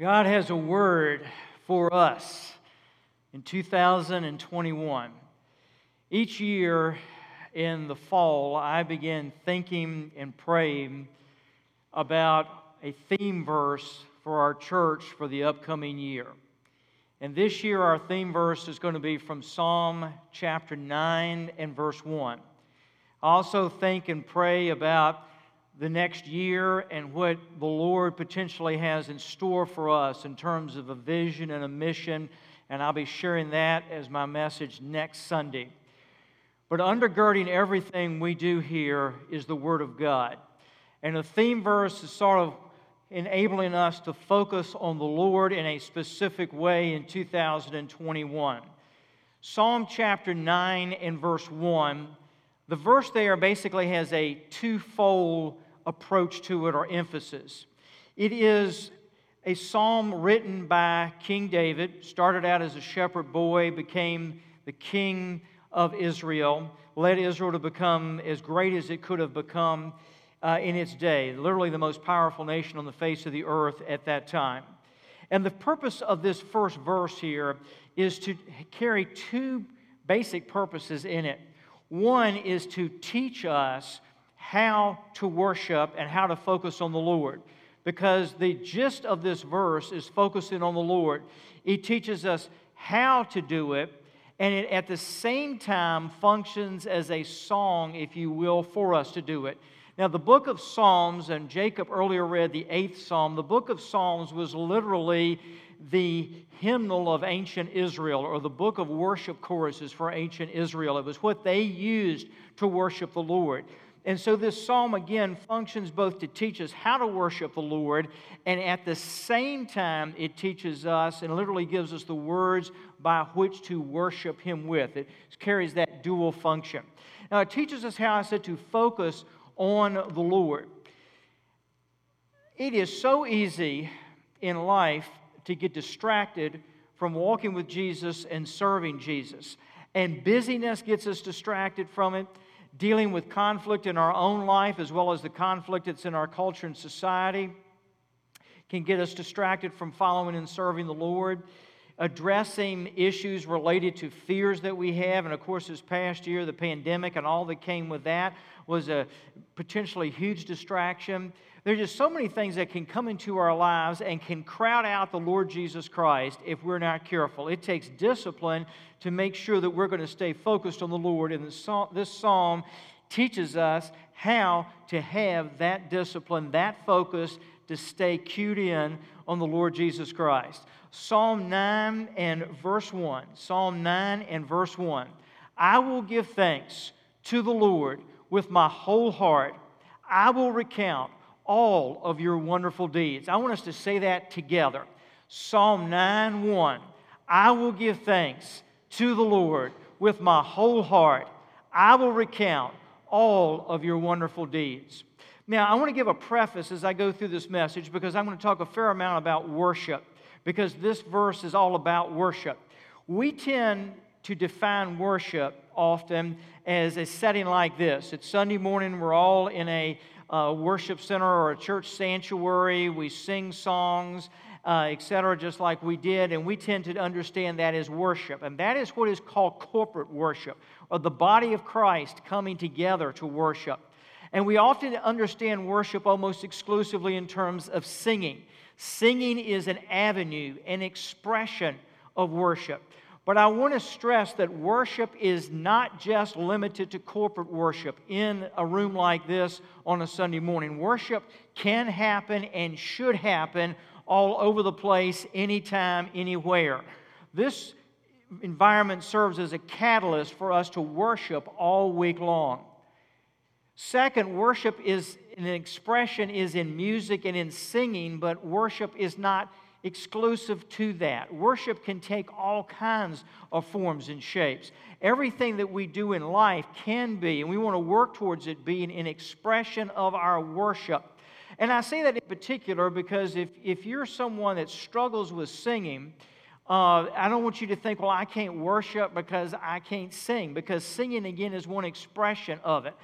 God has a word for us in 2021. Each year in the fall, I begin thinking and praying about a theme verse for our church for the upcoming year. And this year, our theme verse is going to be from Psalm chapter 9 and verse 1. I also think and pray about the next year and what the Lord potentially has in store for us in terms of a vision and a mission. And I'll be sharing that as my message next Sunday. But undergirding everything we do here is the Word of God. And the theme verse is sort of enabling us to focus on the Lord in a specific way in 2021. Psalm chapter 9 and verse 1 the verse there basically has a twofold approach to it or emphasis. It is a psalm written by King David, started out as a shepherd boy, became the king of Israel, led Israel to become as great as it could have become uh, in its day, literally the most powerful nation on the face of the earth at that time. And the purpose of this first verse here is to carry two basic purposes in it. One is to teach us how to worship and how to focus on the Lord. Because the gist of this verse is focusing on the Lord. It teaches us how to do it, and it at the same time functions as a song, if you will, for us to do it. Now, the book of Psalms, and Jacob earlier read the eighth psalm, the book of Psalms was literally the hymnal of ancient Israel or the book of worship choruses for ancient Israel. It was what they used to worship the Lord. And so this psalm again functions both to teach us how to worship the Lord, and at the same time, it teaches us and literally gives us the words by which to worship Him with. It carries that dual function. Now, it teaches us how I said to focus on the Lord. It is so easy in life to get distracted from walking with Jesus and serving Jesus. And busyness gets us distracted from it. Dealing with conflict in our own life, as well as the conflict that's in our culture and society, can get us distracted from following and serving the Lord. Addressing issues related to fears that we have. And of course, this past year, the pandemic and all that came with that was a potentially huge distraction. There's just so many things that can come into our lives and can crowd out the Lord Jesus Christ if we're not careful. It takes discipline to make sure that we're going to stay focused on the Lord. And this psalm teaches us how to have that discipline, that focus to stay cued in on the Lord Jesus Christ. Psalm 9 and verse 1. Psalm 9 and verse 1. I will give thanks to the Lord with my whole heart. I will recount all of your wonderful deeds. I want us to say that together. Psalm 9 1. I will give thanks to the Lord with my whole heart. I will recount all of your wonderful deeds. Now, I want to give a preface as I go through this message because I'm going to talk a fair amount about worship because this verse is all about worship. We tend to define worship often as a setting like this. It's Sunday morning, we're all in a uh, worship center or a church sanctuary. We sing songs, uh, etc., just like we did, and we tend to understand that as worship. And that is what is called corporate worship, or the body of Christ coming together to worship. And we often understand worship almost exclusively in terms of singing. Singing is an avenue, an expression of worship. But I want to stress that worship is not just limited to corporate worship in a room like this on a Sunday morning. Worship can happen and should happen all over the place, anytime, anywhere. This environment serves as a catalyst for us to worship all week long. Second, worship is an expression is in music and in singing, but worship is not exclusive to that. Worship can take all kinds of forms and shapes. Everything that we do in life can be, and we want to work towards it being an expression of our worship. And I say that in particular because if, if you're someone that struggles with singing, uh, I don't want you to think, well, I can't worship because I can't sing, because singing, again, is one expression of it.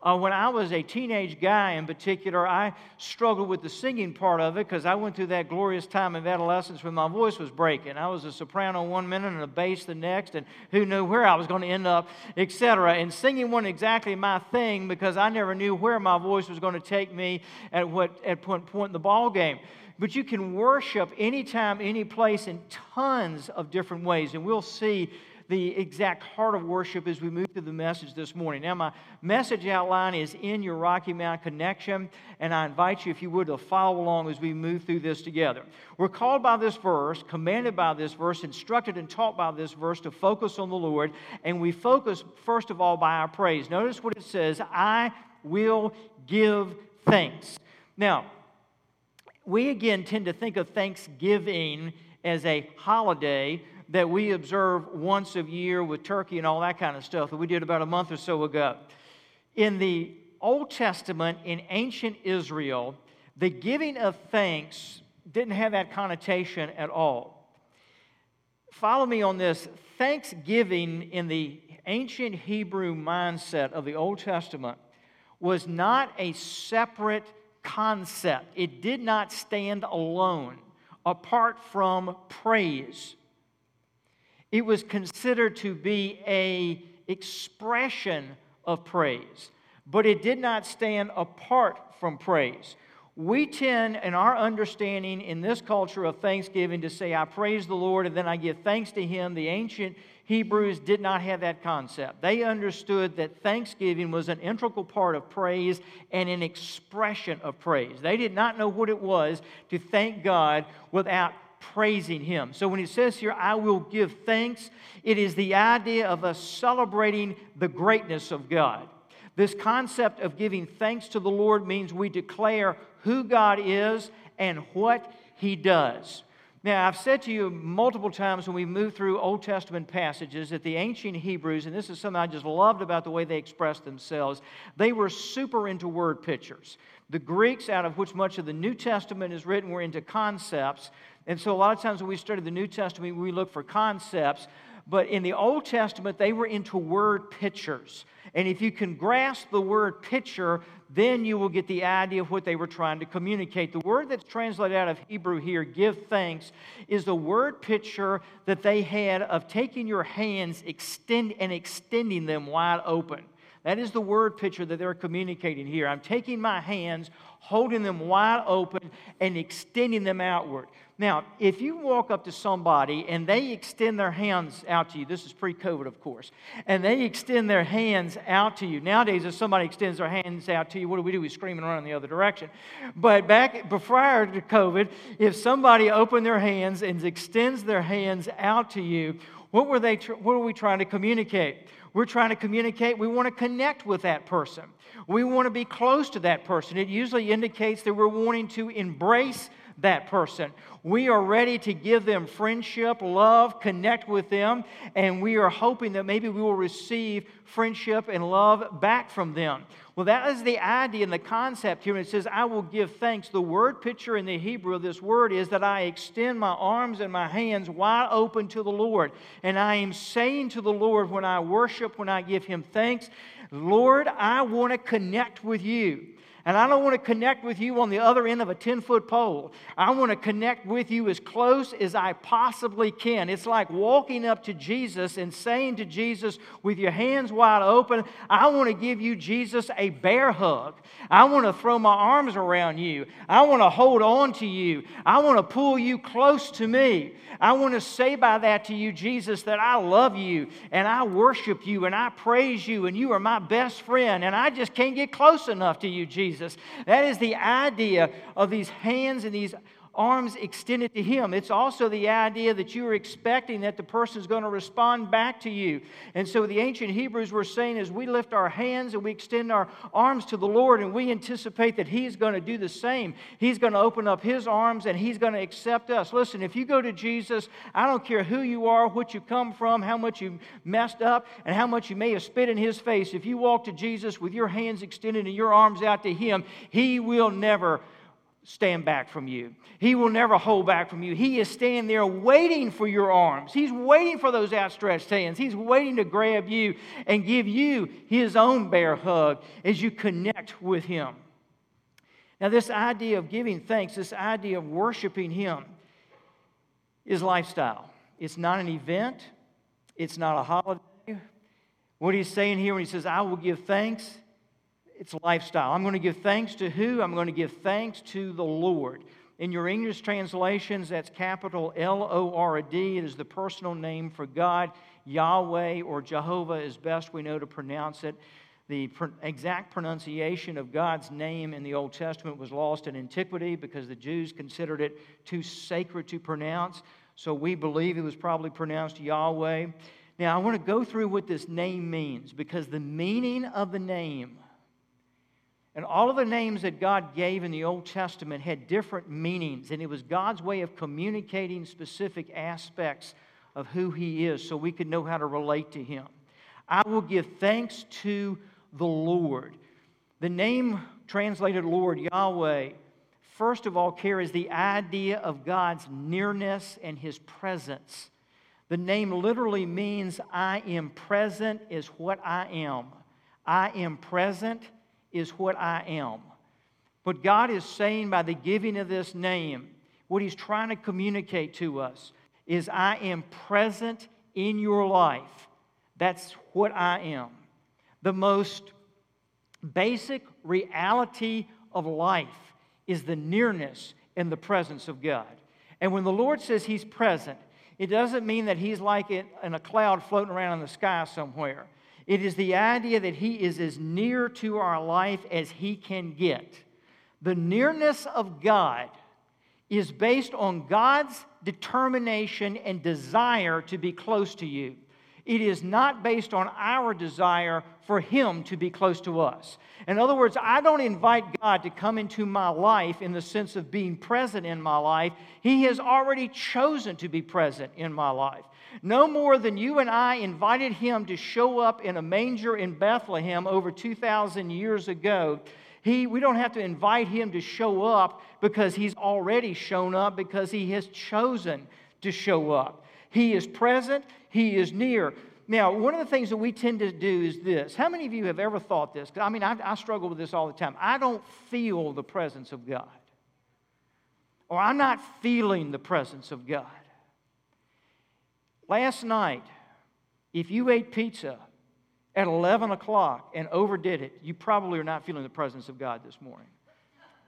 Uh, when I was a teenage guy in particular, I struggled with the singing part of it because I went through that glorious time of adolescence when my voice was breaking. I was a soprano one minute and a bass the next, and who knew where I was going to end up, etc. And singing wasn't exactly my thing because I never knew where my voice was going to take me at what at point, point in the ball game but you can worship anytime, any place in tons of different ways. And we'll see the exact heart of worship as we move through the message this morning. Now, my message outline is in your Rocky Mount connection, and I invite you, if you would, to follow along as we move through this together. We're called by this verse, commanded by this verse, instructed and taught by this verse to focus on the Lord, and we focus, first of all, by our praise. Notice what it says I will give thanks. Now, we again tend to think of Thanksgiving as a holiday that we observe once a year with turkey and all that kind of stuff that we did about a month or so ago. In the Old Testament, in ancient Israel, the giving of thanks didn't have that connotation at all. Follow me on this. Thanksgiving in the ancient Hebrew mindset of the Old Testament was not a separate concept, it did not stand alone apart from praise. It was considered to be a expression of praise, but it did not stand apart from praise. We tend, in our understanding in this culture of Thanksgiving, to say, I praise the Lord and then I give thanks to Him. The ancient Hebrews did not have that concept. They understood that thanksgiving was an integral part of praise and an expression of praise. They did not know what it was to thank God without praising Him. So when He says here, I will give thanks, it is the idea of us celebrating the greatness of God. This concept of giving thanks to the Lord means we declare who God is and what He does. Now, I've said to you multiple times when we move through Old Testament passages that the ancient Hebrews, and this is something I just loved about the way they expressed themselves, they were super into word pictures. The Greeks, out of which much of the New Testament is written, were into concepts. And so, a lot of times when we study the New Testament, we look for concepts. But in the Old Testament, they were into word pictures. And if you can grasp the word picture, then you will get the idea of what they were trying to communicate. The word that's translated out of Hebrew here, give thanks, is the word picture that they had of taking your hands extend, and extending them wide open. That is the word picture that they're communicating here. I'm taking my hands, holding them wide open, and extending them outward. Now, if you walk up to somebody and they extend their hands out to you, this is pre COVID, of course, and they extend their hands out to you. Nowadays, if somebody extends their hands out to you, what do we do? We scream and run in the other direction. But back prior to COVID, if somebody opened their hands and extends their hands out to you, what were, they, what were we trying to communicate? We're trying to communicate, we want to connect with that person. We want to be close to that person. It usually indicates that we're wanting to embrace that person. We are ready to give them friendship, love, connect with them, and we are hoping that maybe we will receive friendship and love back from them. Well, that is the idea and the concept here. When it says, I will give thanks, the word picture in the Hebrew of this word is that I extend my arms and my hands wide open to the Lord. And I am saying to the Lord when I worship, when I give Him thanks, Lord, I want to connect with you. And I don't want to connect with you on the other end of a 10 foot pole. I want to connect with you as close as I possibly can. It's like walking up to Jesus and saying to Jesus with your hands wide open, I want to give you, Jesus, a bear hug. I want to throw my arms around you. I want to hold on to you. I want to pull you close to me. I want to say by that to you, Jesus, that I love you and I worship you and I praise you and you are my best friend and I just can't get close enough to you, Jesus. Jesus. That is the idea of these hands and these arms extended to him. It's also the idea that you are expecting that the person is going to respond back to you. And so the ancient Hebrews were saying as we lift our hands and we extend our arms to the Lord and we anticipate that he's going to do the same. He's going to open up his arms and he's going to accept us. Listen, if you go to Jesus, I don't care who you are, what you come from, how much you messed up, and how much you may have spit in his face. If you walk to Jesus with your hands extended and your arms out to him, he will never stand back from you. He will never hold back from you. He is standing there waiting for your arms. He's waiting for those outstretched hands. He's waiting to grab you and give you his own bear hug as you connect with him. Now, this idea of giving thanks, this idea of worshiping him, is lifestyle. It's not an event, it's not a holiday. What he's saying here when he says, I will give thanks, it's lifestyle. I'm going to give thanks to who? I'm going to give thanks to the Lord. In your English translations, that's capital L O R D. It is the personal name for God. Yahweh or Jehovah is best we know to pronounce it. The exact pronunciation of God's name in the Old Testament was lost in antiquity because the Jews considered it too sacred to pronounce. So we believe it was probably pronounced Yahweh. Now, I want to go through what this name means because the meaning of the name and all of the names that God gave in the Old Testament had different meanings, and it was God's way of communicating specific aspects of who He is so we could know how to relate to Him. I will give thanks to the Lord. The name translated Lord, Yahweh, first of all carries the idea of God's nearness and His presence. The name literally means I am present, is what I am. I am present is what I am. What God is saying by the giving of this name, what He's trying to communicate to us, is I am present in your life. That's what I am. The most basic reality of life is the nearness and the presence of God. And when the Lord says He's present, it doesn't mean that He's like in a cloud floating around in the sky somewhere. It is the idea that He is as near to our life as He can get. The nearness of God is based on God's determination and desire to be close to you. It is not based on our desire for Him to be close to us. In other words, I don't invite God to come into my life in the sense of being present in my life. He has already chosen to be present in my life. No more than you and I invited Him to show up in a manger in Bethlehem over 2,000 years ago. He, we don't have to invite Him to show up because He's already shown up because He has chosen to show up. He is present, He is near. Now, one of the things that we tend to do is this. How many of you have ever thought this? I mean, I, I struggle with this all the time. I don't feel the presence of God, or I'm not feeling the presence of God. Last night, if you ate pizza at 11 o'clock and overdid it, you probably are not feeling the presence of God this morning.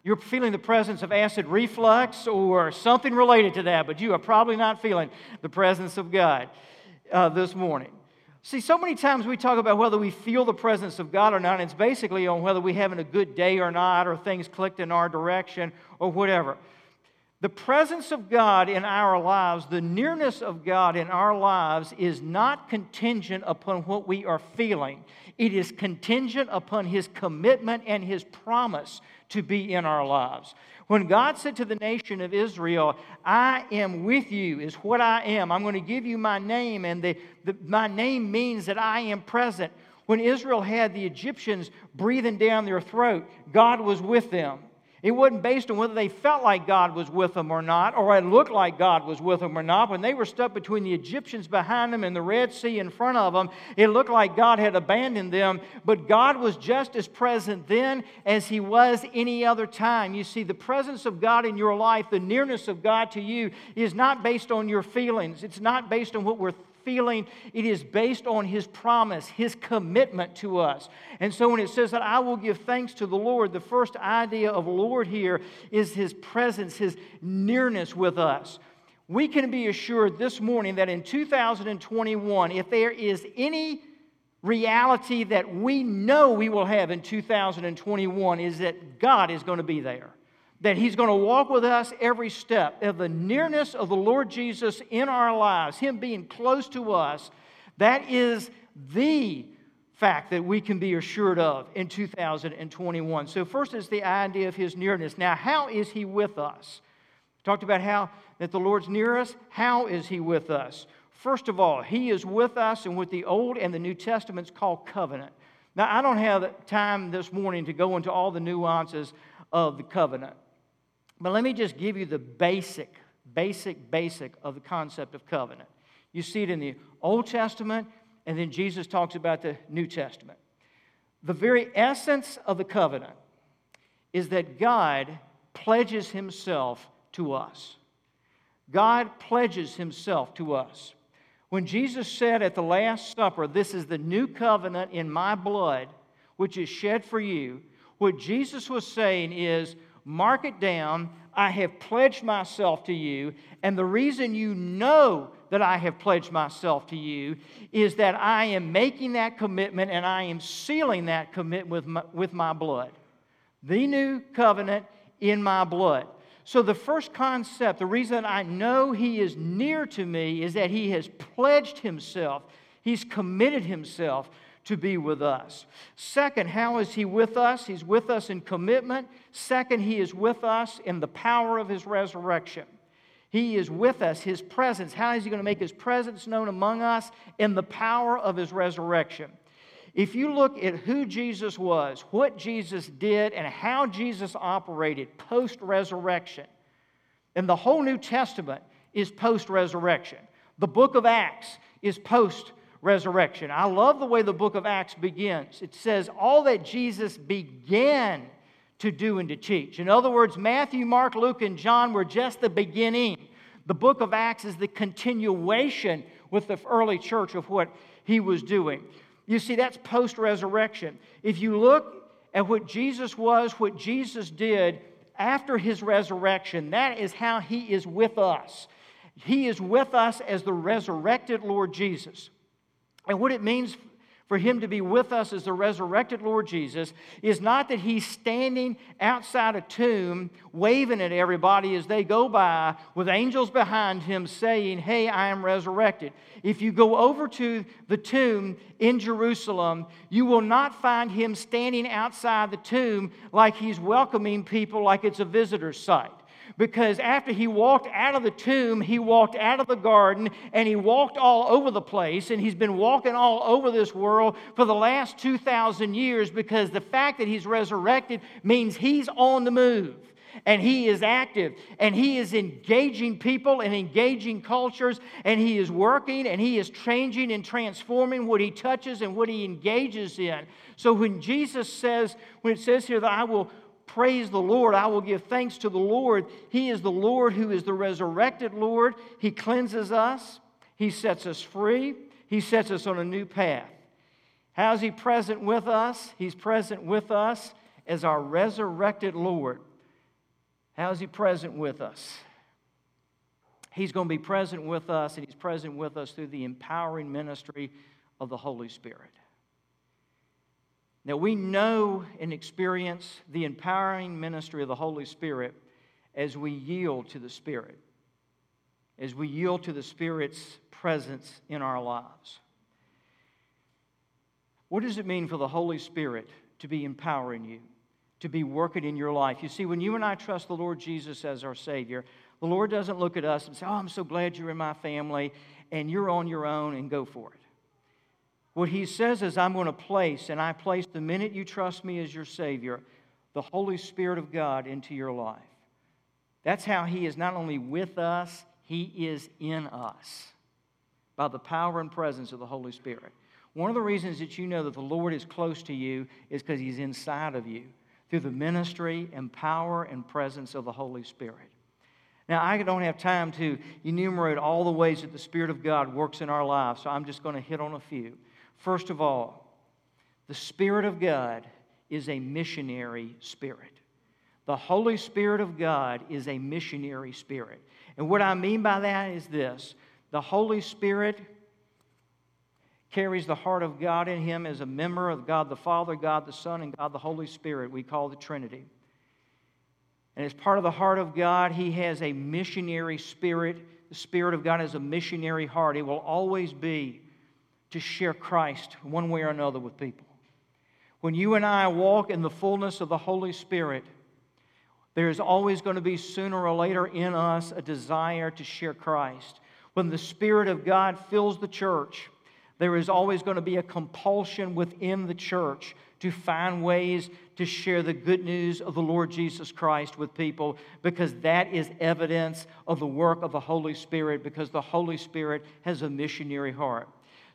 You're feeling the presence of acid reflux or something related to that, but you are probably not feeling the presence of God uh, this morning. See, so many times we talk about whether we feel the presence of God or not, and it's basically on whether we're having a good day or not, or things clicked in our direction, or whatever. The presence of God in our lives, the nearness of God in our lives, is not contingent upon what we are feeling. It is contingent upon His commitment and His promise to be in our lives. When God said to the nation of Israel, I am with you, is what I am. I'm going to give you my name, and the, the, my name means that I am present. When Israel had the Egyptians breathing down their throat, God was with them. It wasn't based on whether they felt like God was with them or not, or it looked like God was with them or not. When they were stuck between the Egyptians behind them and the Red Sea in front of them, it looked like God had abandoned them. But God was just as present then as He was any other time. You see, the presence of God in your life, the nearness of God to you, is not based on your feelings. It's not based on what we're feeling, it is based on His promise, His commitment to us. And so when it says that I will give thanks to the Lord, the first idea of Lord here is His presence, His nearness with us. We can be assured this morning that in 2021, if there is any reality that we know we will have in 2021, is that God is going to be there that He's going to walk with us every step. Of the nearness of the Lord Jesus in our lives, Him being close to us, that is the fact that we can be assured of in 2021. So, first is the idea of His nearness. Now, how is He with us? We talked about how that the Lord's near us. How is He with us? First of all, He is with us, and with the Old and the New Testaments called covenant. Now, I don't have time this morning to go into all the nuances of the covenant. But let me just give you the basic, basic, basic of the concept of covenant. You see it in the Old Testament, and then Jesus talks about the New Testament. The very essence of the covenant is that God pledges himself to us. God pledges himself to us. When Jesus said at the Last Supper, This is the new covenant in my blood, which is shed for you, what Jesus was saying is, Mark it down. I have pledged myself to you. And the reason you know that I have pledged myself to you is that I am making that commitment and I am sealing that commitment with my, with my blood. The new covenant in my blood. So, the first concept, the reason I know He is near to me is that He has pledged Himself, He's committed Himself to be with us. Second, how is He with us? He's with us in commitment. Second, He is with us in the power of His resurrection. He is with us, His presence. How is He going to make His presence known among us? In the power of His resurrection. If you look at who Jesus was, what Jesus did, and how Jesus operated post resurrection, and the whole New Testament is post resurrection. The book of Acts is post resurrection. I love the way the book of Acts begins. It says, All that Jesus began to do and to teach. In other words, Matthew, Mark, Luke, and John were just the beginning. The book of Acts is the continuation with the early church of what he was doing. You see, that's post resurrection. If you look at what Jesus was, what Jesus did after his resurrection, that is how he is with us. He is with us as the resurrected Lord Jesus. And what it means for him to be with us as the resurrected Lord Jesus is not that he's standing outside a tomb waving at everybody as they go by with angels behind him saying, Hey, I am resurrected. If you go over to the tomb in Jerusalem, you will not find him standing outside the tomb like he's welcoming people like it's a visitor's site because after he walked out of the tomb, he walked out of the garden and he walked all over the place. And he's been walking all over this world for the last 2,000 years because the fact that he's resurrected means he's on the move and he is active and he is engaging people and engaging cultures and he is working and he is changing and transforming what he touches and what he engages in. So when Jesus says, when it says here that I will praise the Lord. I will give thanks to the Lord. He is the Lord who is the resurrected Lord. He cleanses us, He sets us free, He sets us on a new path. How is He present with us? He's present with us as our resurrected Lord. How is He present with us? He's going to be present with us, and He's present with us through the empowering ministry of the Holy Spirit. Now, we know and experience the empowering ministry of the Holy Spirit as we yield to the Spirit, as we yield to the Spirit's presence in our lives. What does it mean for the Holy Spirit to be empowering you, to be working in your life? You see, when you and I trust the Lord Jesus as our Savior, the Lord doesn't look at us and say, Oh, I'm so glad you're in my family and you're on your own and go for it. What he says is, I'm going to place, and I place the minute you trust me as your Savior, the Holy Spirit of God into your life. That's how he is not only with us, he is in us by the power and presence of the Holy Spirit. One of the reasons that you know that the Lord is close to you is because he's inside of you through the ministry and power and presence of the Holy Spirit. Now, I don't have time to enumerate all the ways that the Spirit of God works in our lives, so I'm just going to hit on a few. First of all, the Spirit of God is a missionary spirit. The Holy Spirit of God is a missionary spirit. And what I mean by that is this the Holy Spirit carries the heart of God in him as a member of God the Father, God the Son, and God the Holy Spirit. We call the Trinity. And as part of the heart of God, he has a missionary spirit. The Spirit of God has a missionary heart. It will always be to share Christ one way or another with people. When you and I walk in the fullness of the Holy Spirit, there is always going to be sooner or later in us a desire to share Christ. When the Spirit of God fills the church, There is always going to be a compulsion within the church to find ways to share the good news of the Lord Jesus Christ with people because that is evidence of the work of the Holy Spirit because the Holy Spirit has a missionary heart.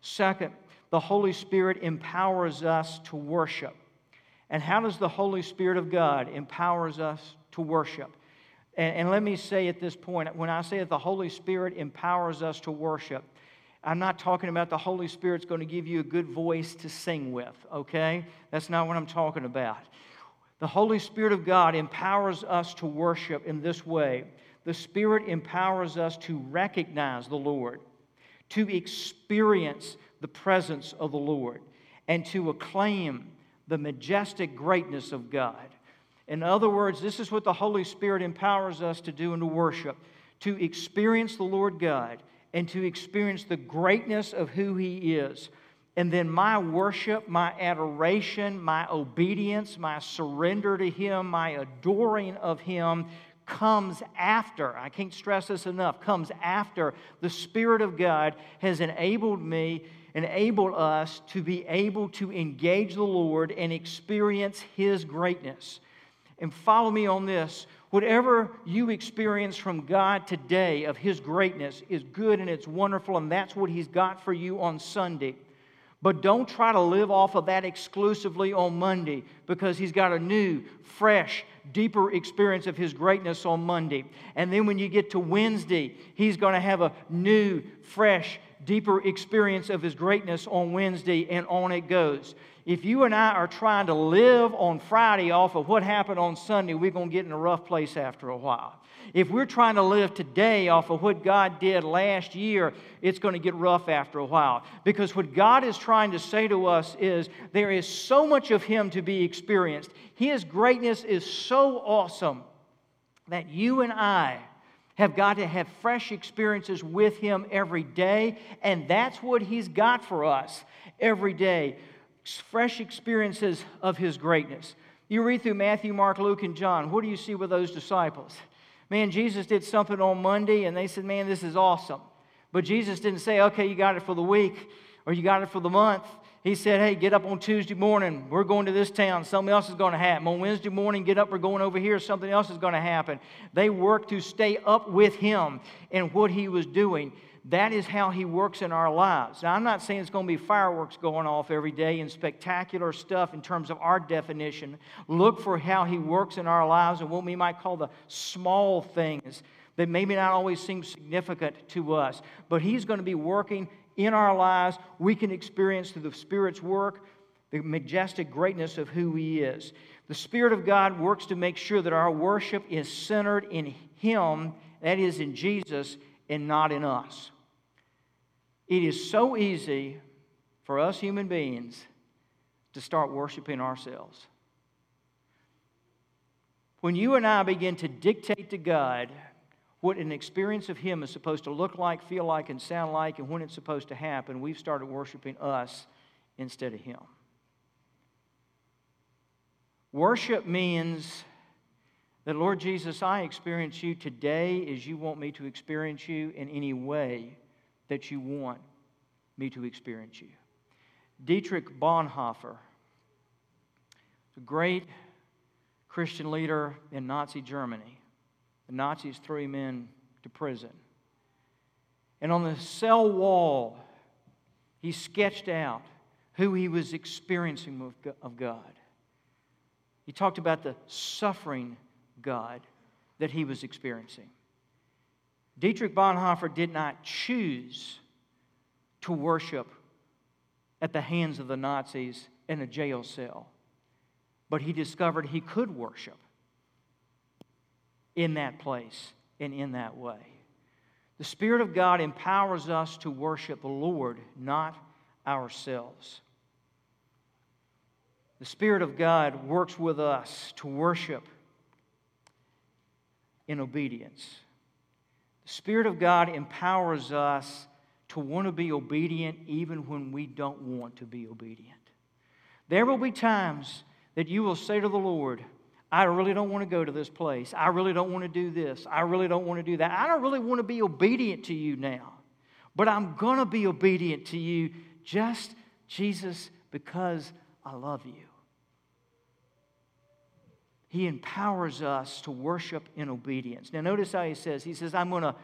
Second, the Holy Spirit empowers us to worship. And how does the Holy Spirit of God empowers us to worship? And, and let me say at this point, when I say that the Holy Spirit empowers us to worship, I'm not talking about the Holy Spirit's going to give you a good voice to sing with, okay? That's not what I'm talking about. The Holy Spirit of God empowers us to worship in this way. The Spirit empowers us to recognize the Lord, to experience the presence of the Lord, and to acclaim the majestic greatness of God. In other words, this is what the Holy Spirit empowers us to do and to worship to experience the Lord God and to experience the greatness of who He is. And then my worship, my adoration, my obedience, my surrender to Him, my adoring of Him comes after, I can't stress this enough, comes after the Spirit of God has enabled me, enabled us to be able to engage the Lord and experience His greatness. And follow me on this. Whatever you experience from God today of His greatness is good and it's wonderful, and that's what He's got for you on Sunday. But don't try to live off of that exclusively on Monday because He's got a new, fresh, deeper experience of His greatness on Monday. And then when you get to Wednesday, He's going to have a new, fresh, deeper experience of His greatness on Wednesday, and on it goes if you and I are trying to live on Friday off of what happened on Sunday, we're going to get in a rough place after a while. If we're trying to live today off of what God did last year, it's going to get rough after a while. Because what God is trying to say to us is there is so much of Him to be experienced. His greatness is so awesome that you and I have got to have fresh experiences with Him every day, and that's what He's got for us every day fresh experiences of his greatness. You read through Matthew, Mark, Luke, and John. What do you see with those disciples? Man, Jesus did something on Monday, and they said, Man, this is awesome. But Jesus didn't say, Okay, you got it for the week or you got it for the month. He said, Hey, get up on Tuesday morning. We're going to this town. Something else is going to happen. On Wednesday morning, get up. We're going over here. Something else is going to happen. They worked to stay up with him and what he was doing that is how He works in our lives. Now, I'm not saying it's going to be fireworks going off every day and spectacular stuff in terms of our definition. Look for how He works in our lives and what we might call the small things that maybe not always seem significant to us. But He's going to be working in our lives. We can experience through the Spirit's work the majestic greatness of who He is. The Spirit of God works to make sure that our worship is centered in Him, that is, in Jesus, and not in us. It is so easy for us human beings to start worshiping ourselves. When you and I begin to dictate to God what an experience of Him is supposed to look like, feel like, and sound like, and when it's supposed to happen, we've started worshiping us instead of Him. Worship means that, Lord Jesus, I experience you today as you want me to experience you in any way that you want me to experience you. Dietrich Bonhoeffer, a great Christian leader in Nazi Germany. The Nazis threw him in to prison. And on the cell wall, he sketched out who he was experiencing of God. He talked about the suffering God that he was experiencing. Dietrich Bonhoeffer did not choose to worship at the hands of the Nazis in a jail cell, but he discovered he could worship in that place and in that way. The Spirit of God empowers us to worship the Lord, not ourselves. The Spirit of God works with us to worship in obedience. The Spirit of God empowers us to want to be obedient even when we don't want to be obedient. There will be times that you will say to the Lord, I really don't want to go to this place. I really don't want to do this. I really don't want to do that. I don't really want to be obedient to you now, but I'm going to be obedient to you just Jesus because I love you. He empowers us to worship in obedience. Now, notice how he says, He says, I'm going to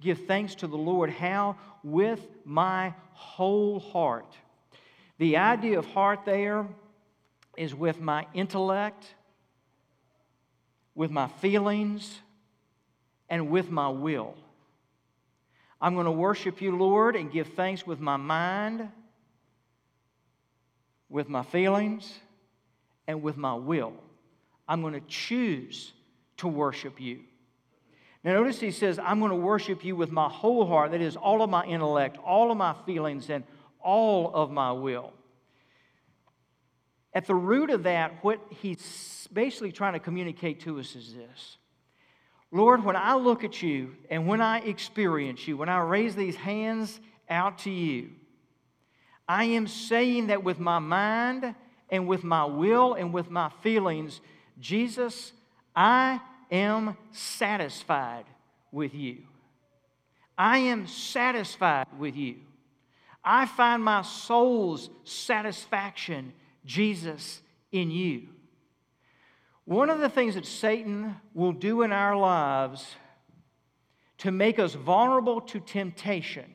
give thanks to the Lord. How? With my whole heart. The idea of heart there is with my intellect, with my feelings, and with my will. I'm going to worship you, Lord, and give thanks with my mind, with my feelings, and with my will. I'm going to choose to worship you. Now, notice he says, I'm going to worship you with my whole heart. That is, all of my intellect, all of my feelings, and all of my will. At the root of that, what he's basically trying to communicate to us is this Lord, when I look at you and when I experience you, when I raise these hands out to you, I am saying that with my mind and with my will and with my feelings, Jesus, I am satisfied with you. I am satisfied with you. I find my soul's satisfaction, Jesus, in you. One of the things that Satan will do in our lives to make us vulnerable to temptation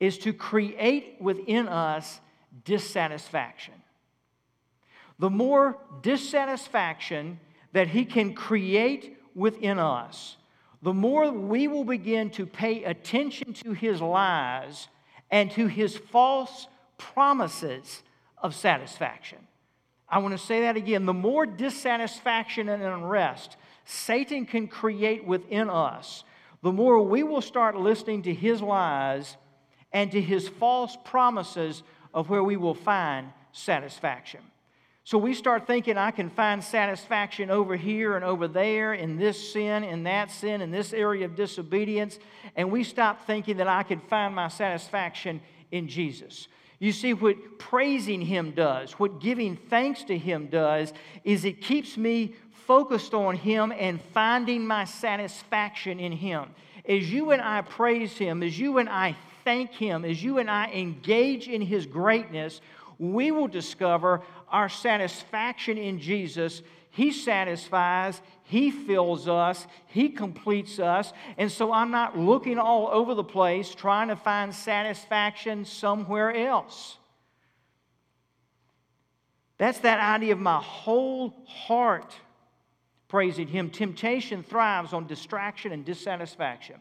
is to create within us dissatisfaction. The more dissatisfaction that he can create within us, the more we will begin to pay attention to his lies and to his false promises of satisfaction. I want to say that again. The more dissatisfaction and unrest Satan can create within us, the more we will start listening to his lies and to his false promises of where we will find satisfaction. So we start thinking, I can find satisfaction over here and over there, in this sin, in that sin, in this area of disobedience. And we stop thinking that I can find my satisfaction in Jesus. You see, what praising Him does, what giving thanks to Him does, is it keeps me focused on Him and finding my satisfaction in Him. As you and I praise Him, as you and I thank Him, as you and I engage in His greatness, we will discover our satisfaction in Jesus. He satisfies, He fills us, He completes us. And so I'm not looking all over the place trying to find satisfaction somewhere else. That's that idea of my whole heart praising Him. Temptation thrives on distraction and dissatisfaction.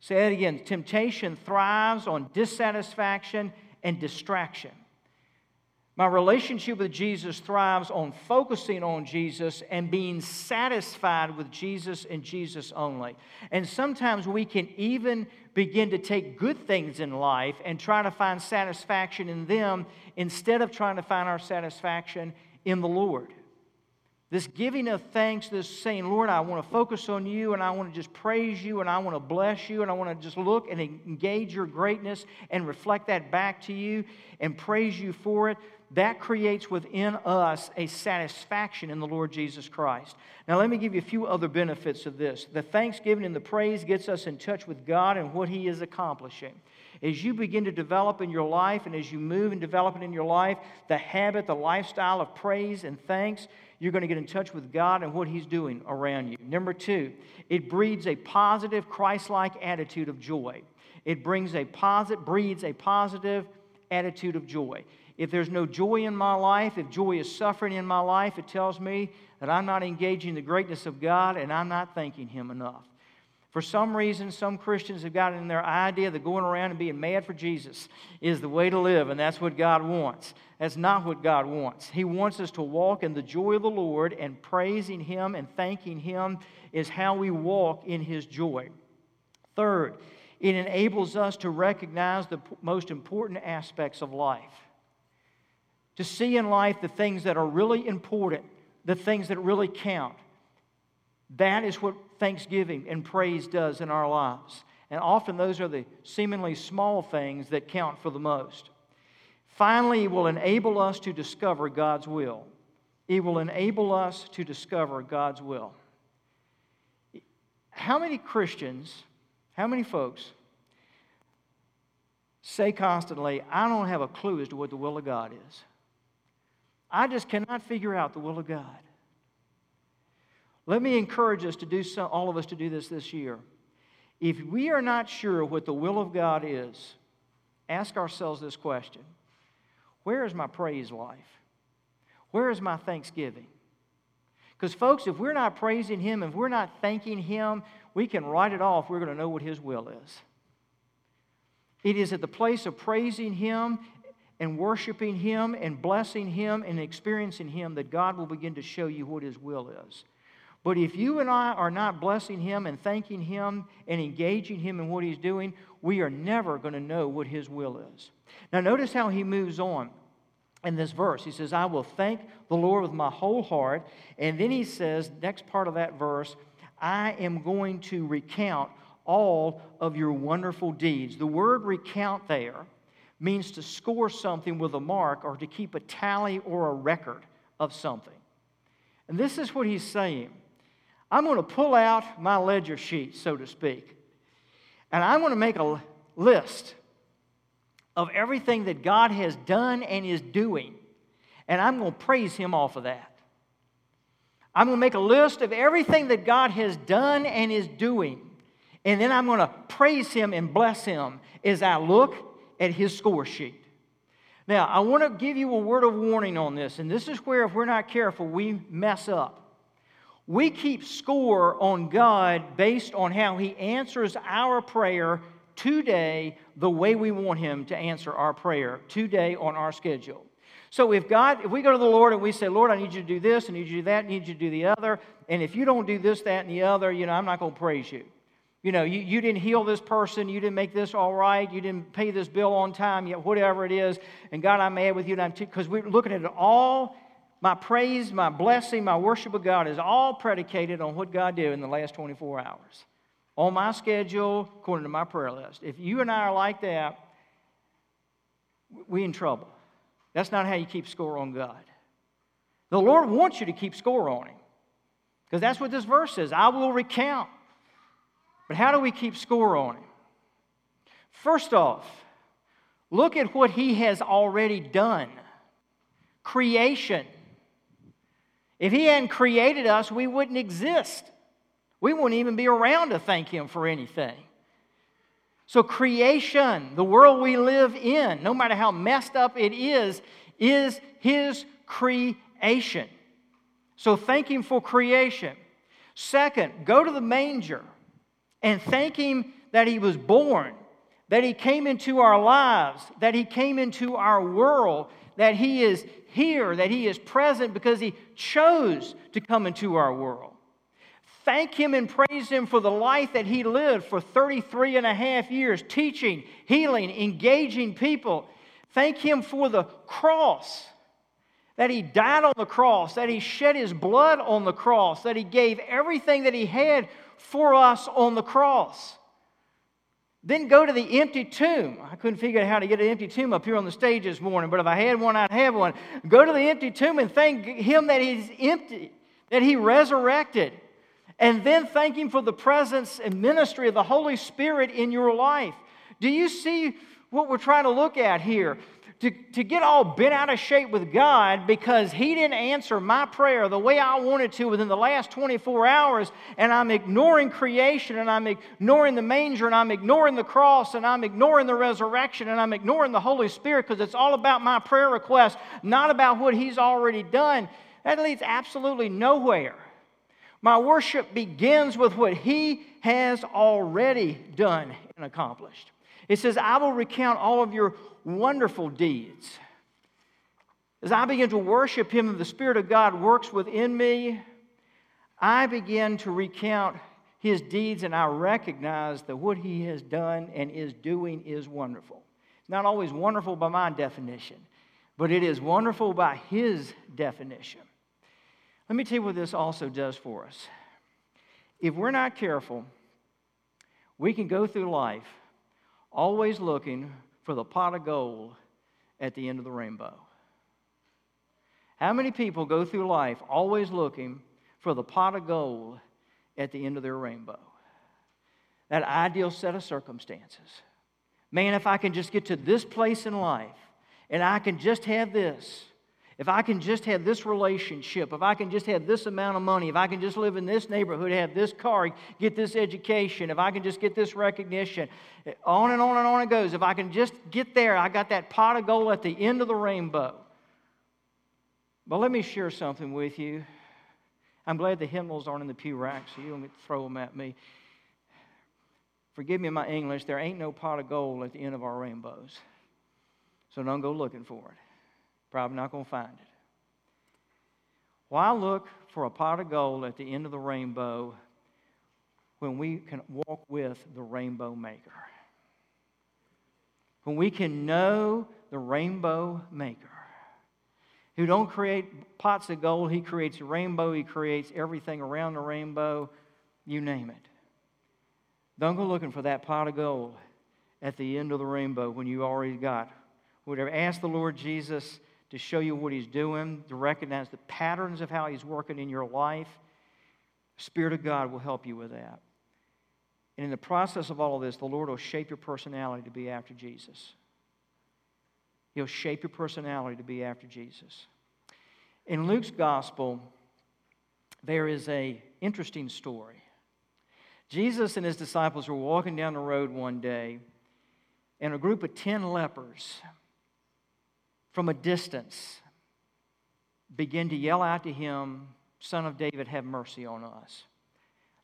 Say it again. Temptation thrives on dissatisfaction and distraction. My relationship with Jesus thrives on focusing on Jesus and being satisfied with Jesus and Jesus only. And sometimes we can even begin to take good things in life and try to find satisfaction in them instead of trying to find our satisfaction in the Lord. This giving of thanks, this saying, Lord, I want to focus on you and I want to just praise you and I want to bless you and I want to just look and engage your greatness and reflect that back to you and praise you for it that creates within us a satisfaction in the Lord Jesus Christ. Now, let me give you a few other benefits of this. The thanksgiving and the praise gets us in touch with God and what He is accomplishing. As you begin to develop in your life and as you move and develop it in your life, the habit, the lifestyle of praise and thanks, you're going to get in touch with God and what He's doing around you. Number two, it breeds a positive Christ like attitude of joy. It brings a posit, breeds a positive attitude of joy. If there's no joy in my life, if joy is suffering in my life, it tells me that I'm not engaging the greatness of God and I'm not thanking Him enough. For some reason, some Christians have gotten in their idea that going around and being mad for Jesus is the way to live, and that's what God wants. That's not what God wants. He wants us to walk in the joy of the Lord, and praising Him and thanking Him is how we walk in His joy. Third, it enables us to recognize the most important aspects of life to see in life the things that are really important, the things that really count. That is what thanksgiving and praise does in our lives. And often those are the seemingly small things that count for the most. Finally, it will enable us to discover God's will. It will enable us to discover God's will. How many Christians, how many folks say constantly, I don't have a clue as to what the will of God is. I just cannot figure out the will of God. Let me encourage us to do so, all of us to do this this year. If we are not sure what the will of God is, ask ourselves this question Where is my praise life? Where is my thanksgiving? Because, folks, if we're not praising Him, if we're not thanking Him, we can write it off. We're going to know what His will is. It is at the place of praising Him and worshiping Him and blessing Him and experiencing Him that God will begin to show you what His will is. But if you and I are not blessing Him and thanking Him and engaging Him in what He's doing, we are never going to know what His will is. Now, notice how He moves on in this verse. He says, I will thank the Lord with my whole heart. And then He says, next part of that verse, I am going to recount all of your wonderful deeds. The word recount there means to score something with a mark or to keep a tally or a record of something. And this is what he's saying. I'm going to pull out my ledger sheet, so to speak, and I'm going to make a list of everything that God has done and is doing, and I'm going to praise Him off of that. I'm going to make a list of everything that God has done and is doing, and then I'm going to praise Him and bless Him as I look at His score sheet. Now, I want to give you a word of warning on this, and this is where, if we're not careful, we mess up. We keep score on God based on how He answers our prayer today the way we want Him to answer our prayer today on our schedule. So if God, if we go to the Lord and we say, Lord, I need you to do this, I need you to do that, I need you to do the other, and if you don't do this, that, and the other, you know, I'm not going to praise you. You know, you, you didn't heal this person, you didn't make this all right, you didn't pay this bill on time, yet whatever it is, and God, I'm mad with you, and I'm because we're looking at it all my praise, my blessing, my worship of God is all predicated on what God did in the last 24 hours. On my schedule, according to my prayer list. If you and I are like that, we in trouble. That's not how you keep score on God. The Lord wants you to keep score on Him. Because that's what this verse says I will recount. But how do we keep score on Him? First off, look at what He has already done creation. If He hadn't created us, we wouldn't exist. We wouldn't even be around to thank Him for anything. So, creation, the world we live in, no matter how messed up it is, is His creation. So, thank Him for creation. Second, go to the manger and thank Him that He was born, that He came into our lives, that He came into our world, that He is here, that He is present because He chose to come into our world. Thank Him and praise Him for the life that He lived for 33 and a half years, teaching, healing, engaging people. Thank Him for the cross, that He died on the cross, that He shed His blood on the cross, that He gave everything that He had for us on the cross. Then go to the empty tomb. I couldn't figure out how to get an empty tomb up here on the stage this morning, but if I had one, I'd have one. Go to the empty tomb and thank Him that He's empty, that He resurrected. And then thank Him for the presence and ministry of the Holy Spirit in your life. Do you see what we're trying to look at here? To, to get all bent out of shape with God because He didn't answer my prayer the way I wanted to within the last 24 hours, and I'm ignoring creation, and I'm ignoring the manger, and I'm ignoring the cross, and I'm ignoring the resurrection, and I'm ignoring the Holy Spirit because it's all about my prayer request, not about what He's already done. That leads absolutely nowhere. My worship begins with what He has already done and accomplished. It says, I will recount all of your wonderful deeds. As I begin to worship Him and the Spirit of God works within me, I begin to recount His deeds and I recognize that what He has done and is doing is wonderful. Not always wonderful by my definition, but it is wonderful by His definition. Let me tell you what this also does for us. If we're not careful, we can go through life always looking for the pot of gold at the end of the rainbow. How many people go through life always looking for the pot of gold at the end of their rainbow? That ideal set of circumstances. Man, if I can just get to this place in life and I can just have this, if I can just have this relationship, if I can just have this amount of money, if I can just live in this neighborhood, have this car, get this education, if I can just get this recognition, on and on and on it goes. If I can just get there, I got that pot of gold at the end of the rainbow. But let me share something with you. I'm glad the hymnals aren't in the pew rack, so you don't get to throw them at me. Forgive me my English, there ain't no pot of gold at the end of our rainbows. So don't go looking for it. Probably not going to find it. Why look for a pot of gold at the end of the rainbow when we can walk with the rainbow maker? When we can know the rainbow maker who don't create pots of gold. He creates a rainbow. He creates everything around the rainbow. You name it. Don't go looking for that pot of gold at the end of the rainbow when you already got whatever. Ask the Lord Jesus to show you what He's doing, to recognize the patterns of how He's working in your life. Spirit of God will help you with that. And in the process of all of this, the Lord will shape your personality to be after Jesus. He'll shape your personality to be after Jesus. In Luke's gospel, there is a interesting story. Jesus and his disciples were walking down the road one day, and a group of 10 lepers from a distance begin to yell out to him, Son of David, have mercy on us.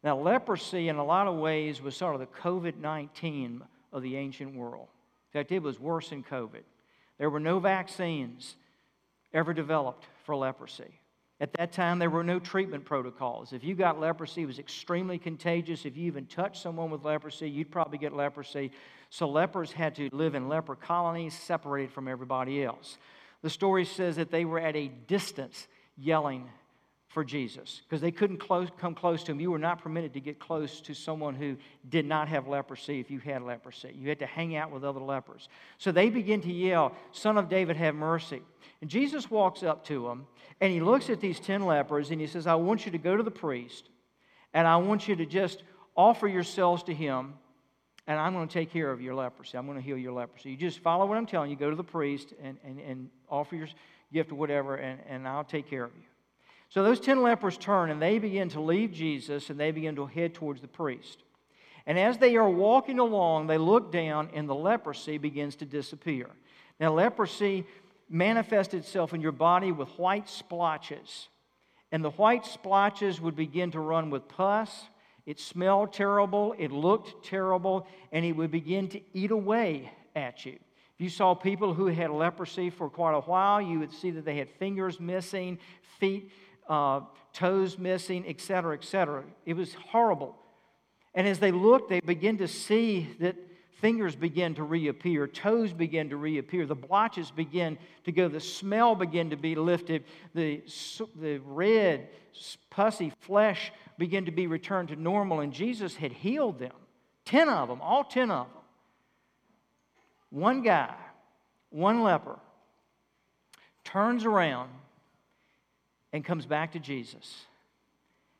Now, leprosy, in a lot of ways, was sort of the COVID 19 of the ancient world. In fact, it was worse than COVID. There were no vaccines ever developed for leprosy. At that time, there were no treatment protocols. If you got leprosy, it was extremely contagious. If you even touched someone with leprosy, you'd probably get leprosy. So lepers had to live in leper colonies separated from everybody else. The story says that they were at a distance yelling for Jesus because they couldn't close, come close to him. You were not permitted to get close to someone who did not have leprosy if you had leprosy. You had to hang out with other lepers. So they begin to yell, Son of David, have mercy. And Jesus walks up to them and he looks at these 10 lepers and he says, I want you to go to the priest and I want you to just offer yourselves to him and I'm going to take care of your leprosy. I'm going to heal your leprosy. You just follow what I'm telling you. Go to the priest and, and, and offer your gift or whatever, and, and I'll take care of you. So those 10 lepers turn and they begin to leave Jesus and they begin to head towards the priest. And as they are walking along, they look down and the leprosy begins to disappear. Now, leprosy manifests itself in your body with white splotches. And the white splotches would begin to run with pus. It smelled terrible, it looked terrible, and it would begin to eat away at you. If you saw people who had leprosy for quite a while, you would see that they had fingers missing, feet uh, toes missing, etc., etc. It was horrible. And as they looked, they began to see that fingers began to reappear, toes began to reappear, the blotches began to go, the smell began to be lifted, the, the red, pussy flesh began to be returned to normal, and Jesus had healed them. Ten of them, all ten of them. One guy, one leper, turns around and comes back to Jesus.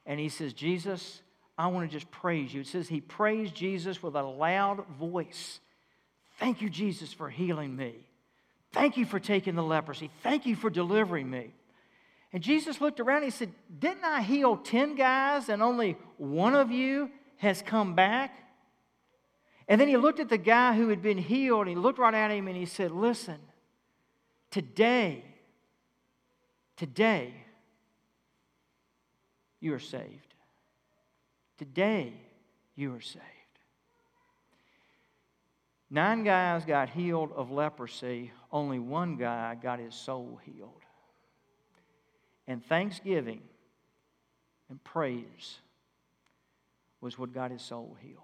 And he says, Jesus, I want to just praise you. It says he praised Jesus with a loud voice. Thank you, Jesus, for healing me. Thank you for taking the leprosy. Thank you for delivering me. And Jesus looked around and he said, Didn't I heal 10 guys and only one of you has come back? And then he looked at the guy who had been healed and he looked right at him and he said, Listen, today, today, you are saved. Today, you are saved. Nine guys got healed of leprosy, only one guy got his soul healed. And thanksgiving and praise was what got his soul healed.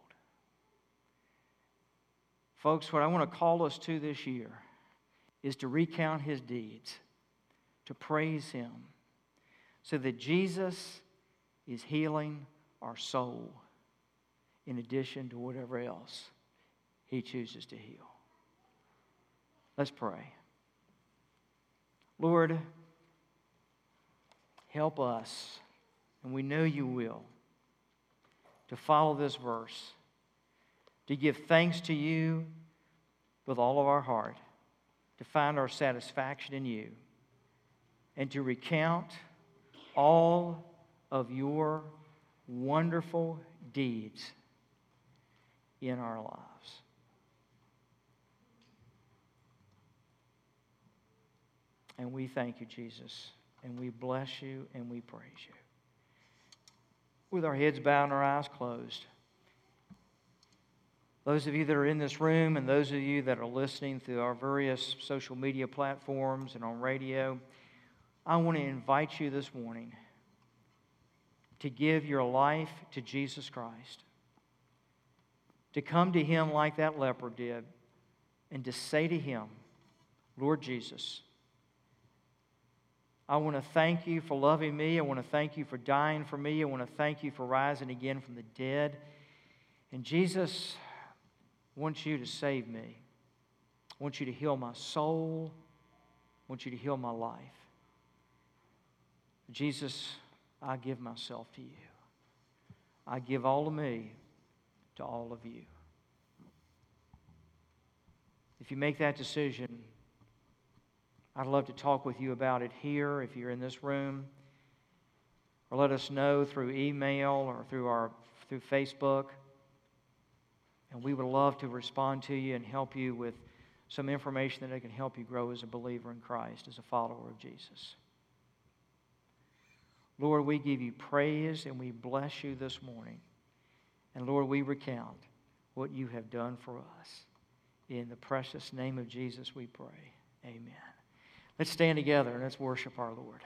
Folks, what I want to call us to this year is to recount his deeds, to praise him, so that Jesus is healing our soul in addition to whatever else He chooses to heal. Let's pray. Lord, help us, and we know you will, to follow this verse, to give thanks to you with all of our heart, to find our satisfaction in you, and to recount all of your wonderful deeds in our lives. And we thank you, Jesus, and we bless you and we praise you. With our heads bowed and our eyes closed, those of you that are in this room and those of you that are listening through our various social media platforms and on radio, I want to invite you this morning to give your life to Jesus Christ, to come to Him like that leper did, and to say to Him, Lord Jesus, I want to thank you for loving me. I want to thank you for dying for me. I want to thank you for rising again from the dead. And Jesus wants you to save me. I want you to heal my soul. I want you to heal my life. Jesus, I give myself to you. I give all of me to all of you. If you make that decision, I'd love to talk with you about it here if you're in this room. Or let us know through email or through our through Facebook. And we would love to respond to you and help you with some information that can help you grow as a believer in Christ, as a follower of Jesus. Lord, we give you praise and we bless you this morning. And Lord, we recount what you have done for us. In the precious name of Jesus, we pray. Amen. Let's stand together and let's worship our Lord.